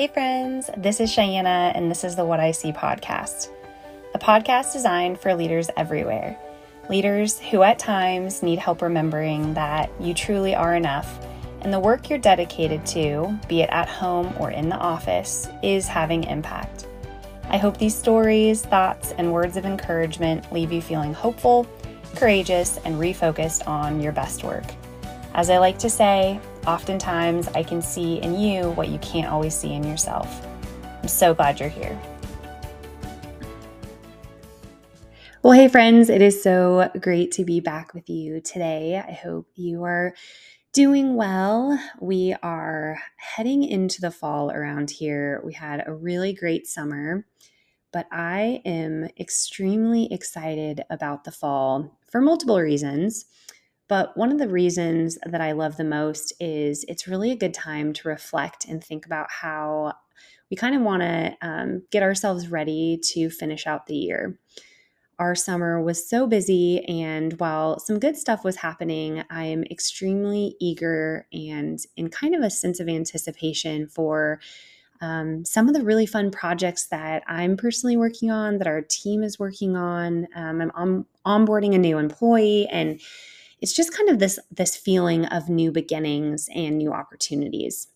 Hey, friends, this is Shyana, and this is the What I See podcast, a podcast designed for leaders everywhere. Leaders who at times need help remembering that you truly are enough and the work you're dedicated to, be it at home or in the office, is having impact. I hope these stories, thoughts, and words of encouragement leave you feeling hopeful, courageous, and refocused on your best work. As I like to say, oftentimes I can see in you what you can't always see in yourself. I'm so glad you're here. Well, hey, friends, it is so great to be back with you today. I hope you are doing well. We are heading into the fall around here. We had a really great summer, but I am extremely excited about the fall for multiple reasons. But one of the reasons that I love the most is it's really a good time to reflect and think about how we kind of want to um, get ourselves ready to finish out the year. Our summer was so busy, and while some good stuff was happening, I am extremely eager and in kind of a sense of anticipation for um, some of the really fun projects that I'm personally working on, that our team is working on. Um, I'm on, onboarding a new employee, and it's just kind of this this feeling of new beginnings and new opportunities.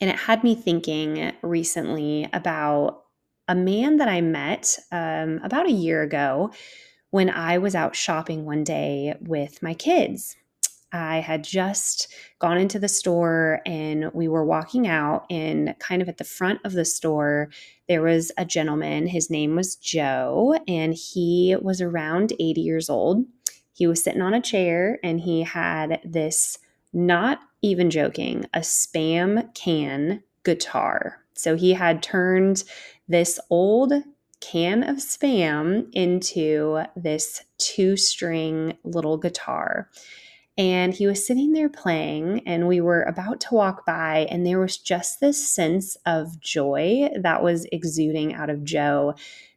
And it had me thinking recently about a man that I met um, about a year ago when I was out shopping one day with my kids. I had just gone into the store and we were walking out, and kind of at the front of the store, there was a gentleman. His name was Joe, and he was around 80 years old. He was sitting on a chair and he had this, not even joking, a spam can guitar. So he had turned this old can of spam into this two string little guitar. And he was sitting there playing, and we were about to walk by, and there was just this sense of joy that was exuding out of Joe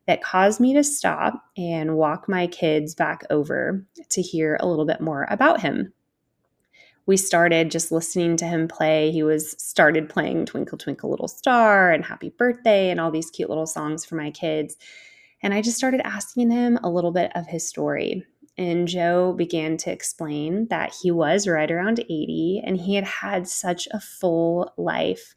that caused me to stop and walk my kids back over to hear a little bit more about him. We started just listening to him play. He was started playing Twinkle Twinkle Little Star and Happy Birthday and all these cute little songs for my kids. And I just started asking him a little bit of his story. And Joe began to explain that he was right around 80 and he had had such a full life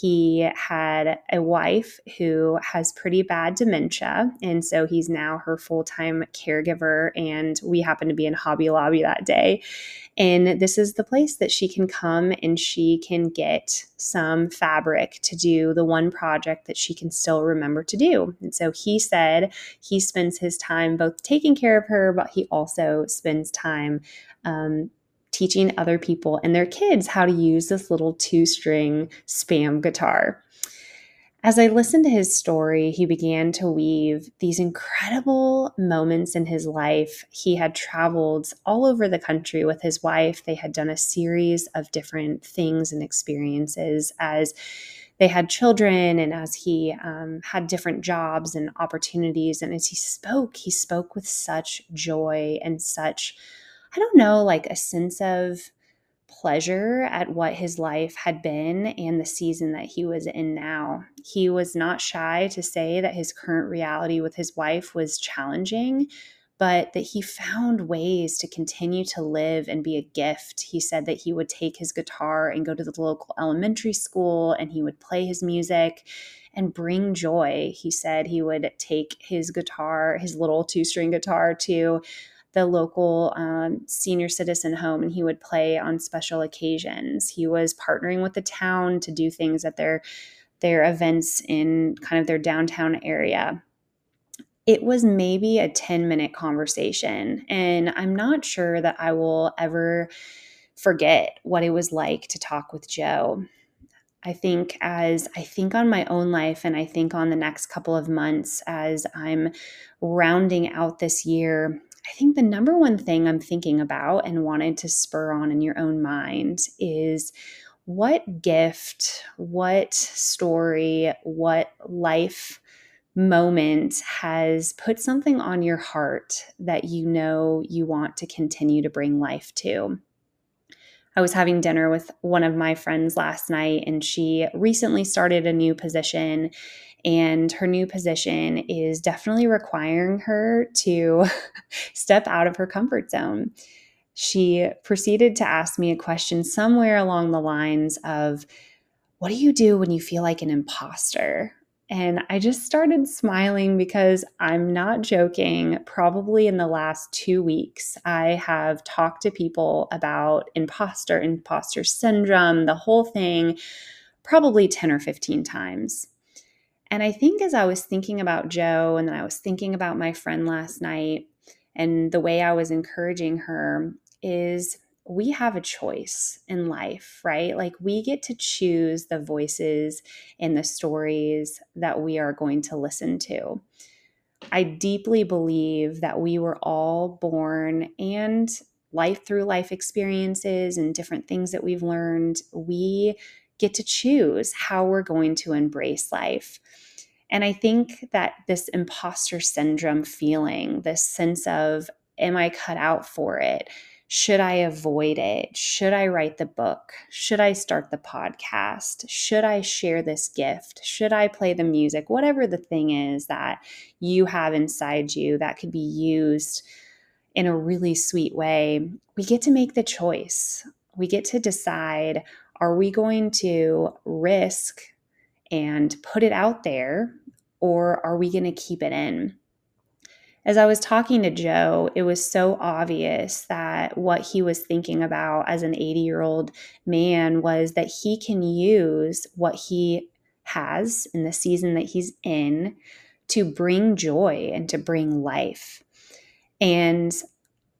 he had a wife who has pretty bad dementia. And so he's now her full time caregiver. And we happened to be in Hobby Lobby that day. And this is the place that she can come and she can get some fabric to do the one project that she can still remember to do. And so he said he spends his time both taking care of her, but he also spends time um, teaching other people and their kids how to use this little two string spam guitar. As I listened to his story, he began to weave these incredible moments in his life. He had traveled all over the country with his wife. They had done a series of different things and experiences as they had children and as he um, had different jobs and opportunities. And as he spoke, he spoke with such joy and such I don't know, like a sense of pleasure at what his life had been and the season that he was in now. He was not shy to say that his current reality with his wife was challenging, but that he found ways to continue to live and be a gift. He said that he would take his guitar and go to the local elementary school and he would play his music and bring joy. He said he would take his guitar, his little two string guitar, to the local um, senior citizen home and he would play on special occasions. He was partnering with the town to do things at their their events in kind of their downtown area. It was maybe a 10 minute conversation, and I'm not sure that I will ever forget what it was like to talk with Joe. I think as I think on my own life and I think on the next couple of months as I'm rounding out this year, I think the number one thing I'm thinking about and wanted to spur on in your own mind is what gift, what story, what life moment has put something on your heart that you know you want to continue to bring life to. I was having dinner with one of my friends last night, and she recently started a new position. And her new position is definitely requiring her to step out of her comfort zone. She proceeded to ask me a question somewhere along the lines of, What do you do when you feel like an imposter? And I just started smiling because I'm not joking. Probably in the last two weeks, I have talked to people about imposter, imposter syndrome, the whole thing, probably 10 or 15 times. And I think as I was thinking about Joe and then I was thinking about my friend last night and the way I was encouraging her is we have a choice in life, right? Like we get to choose the voices and the stories that we are going to listen to. I deeply believe that we were all born and life through life experiences and different things that we've learned, we get to choose how we're going to embrace life. And I think that this imposter syndrome feeling, this sense of, am I cut out for it? Should I avoid it? Should I write the book? Should I start the podcast? Should I share this gift? Should I play the music? Whatever the thing is that you have inside you that could be used in a really sweet way, we get to make the choice. We get to decide are we going to risk and put it out there or are we going to keep it in? as I was talking to Joe, it was so obvious that what he was thinking about as an 80 year old man was that he can use what he has in the season that he's in to bring joy and to bring life. And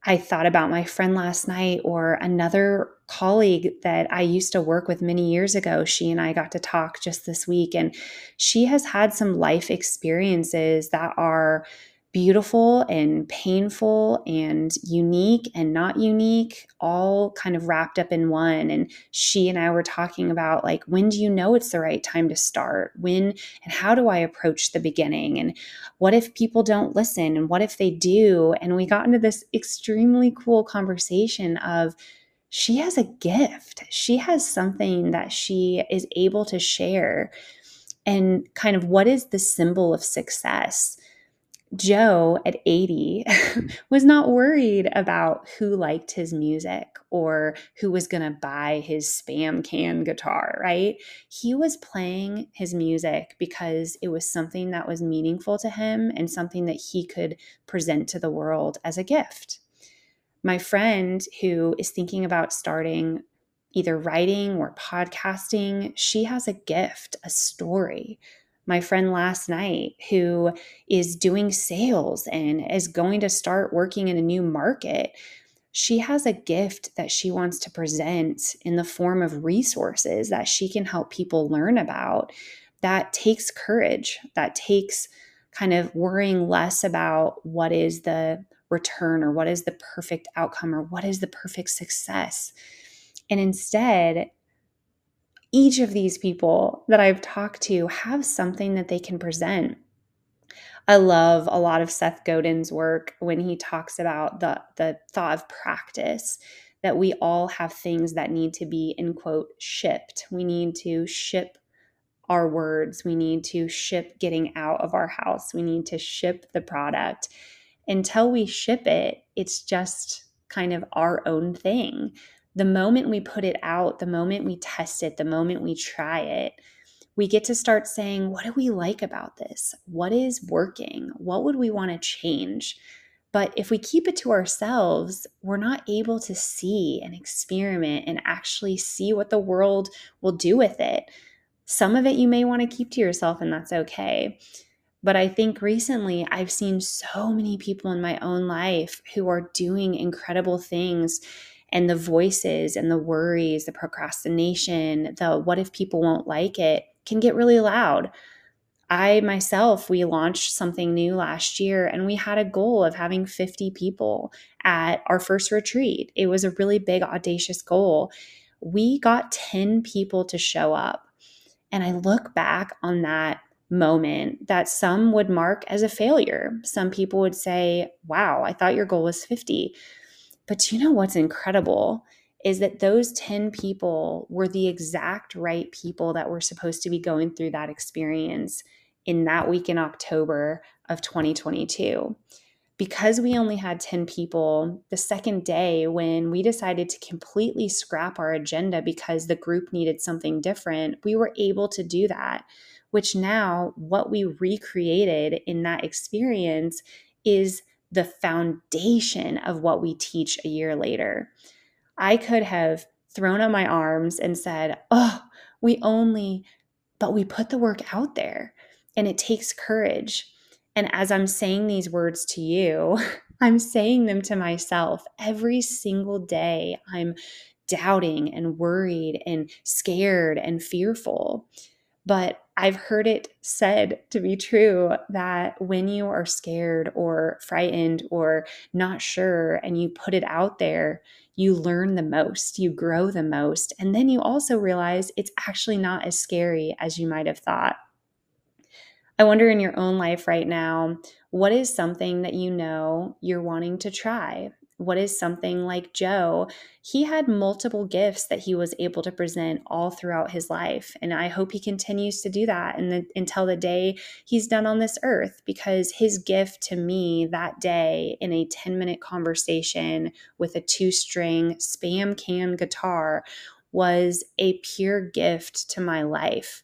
I thought about my friend last night or another colleague that I used to work with many years ago. She and I got to talk just this week, and she has had some life experiences that are beautiful and painful and unique and not unique, all kind of wrapped up in one. And she and I were talking about like, when do you know it's the right time to start? When and how do I approach the beginning? And what if people don't listen? And what if they do? And we got into this extremely cool conversation of, she has a gift. She has something that she is able to share. And kind of what is the symbol of success? Joe at 80 mm-hmm. was not worried about who liked his music or who was going to buy his spam can guitar, right? He was playing his music because it was something that was meaningful to him and something that he could present to the world as a gift. My friend who is thinking about starting either writing or podcasting, she has a gift, a story my friend last night who is doing sales and is going to start working in a new market. She has a gift that she wants to present in the form of resources that she can help people learn about. That takes courage, that takes kind of worrying less about what is the return or what is the perfect outcome or what is the perfect success. And instead, each of these people that I've talked to have something that they can present. I love a lot of Seth Godin's work when he talks about the, the thought of practice, that we all have things that need to be, in quote, shipped. We need to ship our words. We need to ship getting out of our house. We need to ship the product. Until we ship it, it's just kind of our own thing the moment we put it out, the moment we test it, the moment we try it, we get to start saying, what do we like about this? What is working? What would we want to change? But if we keep it to ourselves, we're not able to see and experiment and actually see what the world will do with it. Some of it you may want to keep to yourself, and that's okay. But I think recently I've seen so many people in my own life who are doing incredible things and the voices and the worries, the procrastination, the what if people won't like it can get really loud. I myself, we launched something new last year and we had a goal of having 50 people at our first retreat. It was a really big, audacious goal. We got 10 people to show up. And I look back on that moment that some would mark as a failure. Some people would say, Wow, I thought your goal was 50. But you know what's incredible is that those 10 people were the exact right people that were supposed to be going through that experience in that week in October of 2022 because we only had 10 people, the second day when we decided to completely scrap our agenda because the group needed something different, we were able to do that. Which now, what we recreated in that experience is the foundation of what we teach a year later. I could have thrown up my arms and said, Oh, we only, but we put the work out there and it takes courage. And as I'm saying these words to you, I'm saying them to myself every single day. I'm doubting and worried and scared and fearful. But I've heard it said to be true that when you are scared or frightened or not sure and you put it out there, you learn the most, you grow the most. And then you also realize it's actually not as scary as you might have thought. I wonder in your own life right now, what is something that you know you're wanting to try? What is something like Joe? He had multiple gifts that he was able to present all throughout his life. And I hope he continues to do that the, until the day he's done on this earth, because his gift to me that day in a 10 minute conversation with a two string spam can guitar was a pure gift to my life.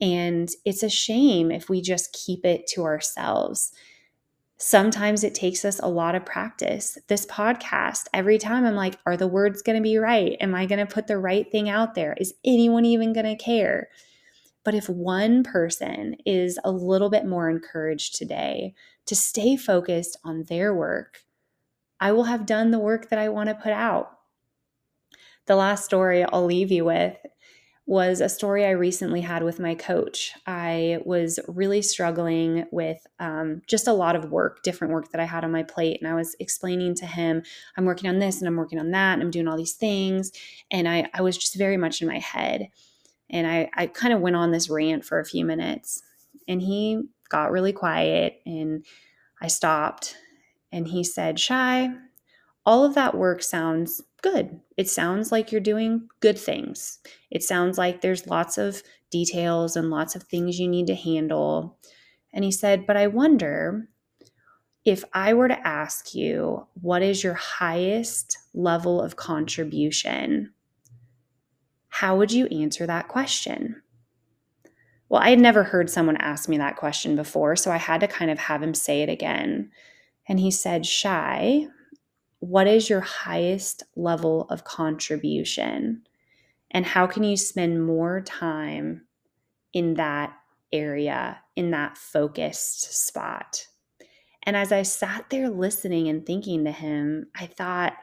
And it's a shame if we just keep it to ourselves. Sometimes it takes us a lot of practice. This podcast, every time I'm like, are the words going to be right? Am I going to put the right thing out there? Is anyone even going to care? But if one person is a little bit more encouraged today to stay focused on their work, I will have done the work that I want to put out. The last story I'll leave you with was a story I recently had with my coach. I was really struggling with um, just a lot of work, different work that I had on my plate. And I was explaining to him, I'm working on this and I'm working on that and I'm doing all these things. And I, I was just very much in my head. And I, I kind of went on this rant for a few minutes. And he got really quiet and I stopped. And he said, Shy, all of that work sounds good. It sounds like you're doing good things. It sounds like there's lots of details and lots of things you need to handle. And he said, But I wonder if I were to ask you, what is your highest level of contribution? How would you answer that question? Well, I had never heard someone ask me that question before, so I had to kind of have him say it again. And he said, Shy, what is your highest level of contribution? And how can you spend more time in that area, in that focused spot? And as I sat there listening and thinking to him, I thought,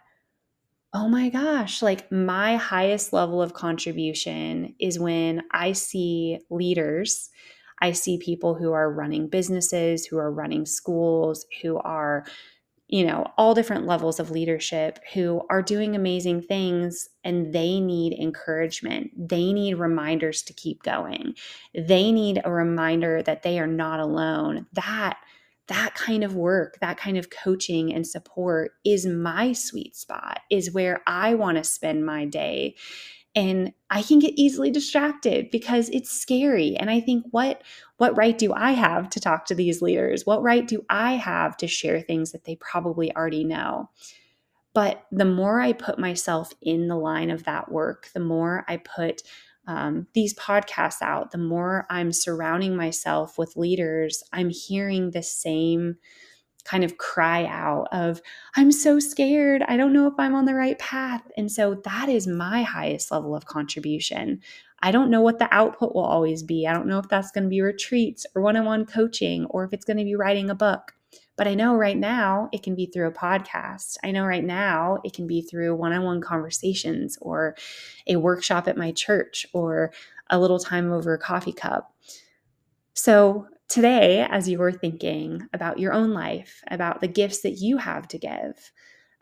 oh my gosh, like my highest level of contribution is when I see leaders. I see people who are running businesses, who are running schools, who are you know, all different levels of leadership who are doing amazing things and they need encouragement. They need reminders to keep going. They need a reminder that they are not alone. That that kind of work, that kind of coaching and support is my sweet spot, is where I want to spend my day and i can get easily distracted because it's scary. And i think what what right do i have to talk to these leaders? What right do i have to share things that they probably already know? But the more i put myself in the line of that work the more i put um, these podcasts out the more i'm surrounding myself with leaders i'm hearing the same kind of cry out of i'm so scared. I don't know if i'm on the right path. And so that is my highest level of contribution. I don't know what the output will always be. I don't know if that's going to be retreats or one-on-one coaching or if it's going to be writing a book. But i know right now it can be through a podcast. I know right now it can be through one-on-one conversations or a workshop at my church or a little time over a coffee cup. So today, as you were thinking about your own life, about the gifts that you have to give,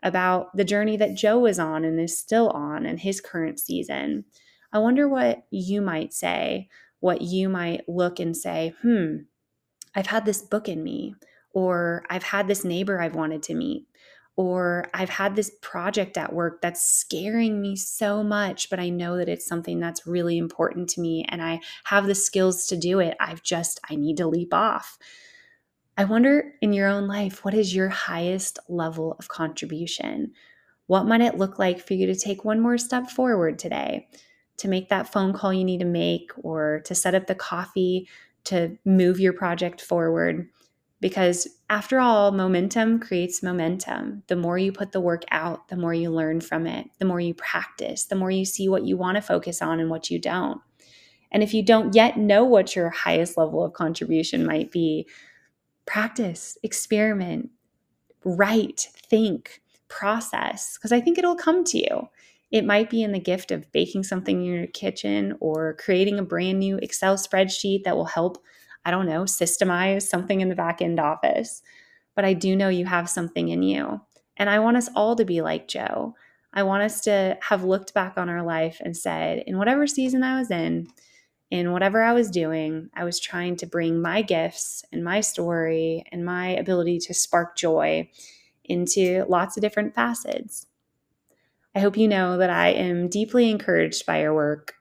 about the journey that Joe is on and is still on in his current season, I wonder what you might say, what you might look and say, hmm, I've had this book in me, or I've had this neighbor I've wanted to meet, or I've had this project at work that's scaring me so much, but I know that it's something that's really important to me and I have the skills to do it. I've just, I need to leap off. I wonder in your own life, what is your highest level of contribution? What might it look like for you to take one more step forward today? To make that phone call you need to make, or to set up the coffee to move your project forward. Because after all, momentum creates momentum. The more you put the work out, the more you learn from it, the more you practice, the more you see what you want to focus on and what you don't. And if you don't yet know what your highest level of contribution might be, practice, experiment, write, think, process, because I think it'll come to you. It might be in the gift of baking something in your kitchen or creating a brand new Excel spreadsheet that will help I don't know, systemize something in the back end office. But I do know you have something in you. And I want us all to be like Joe. I want us to have looked back on our life and said, in whatever season I was in, in whatever I was doing, I was trying to bring my gifts and my story and my ability to spark joy into lots of different facets. I hope you know that I am deeply encouraged by your work.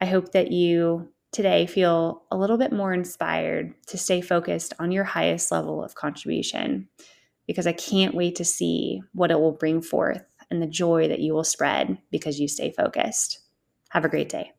I hope that you today feel a little bit more inspired to stay focused on your highest level of contribution because I can't wait to see what it will bring forth and the joy that you will spread because you stay focused. Have a great day.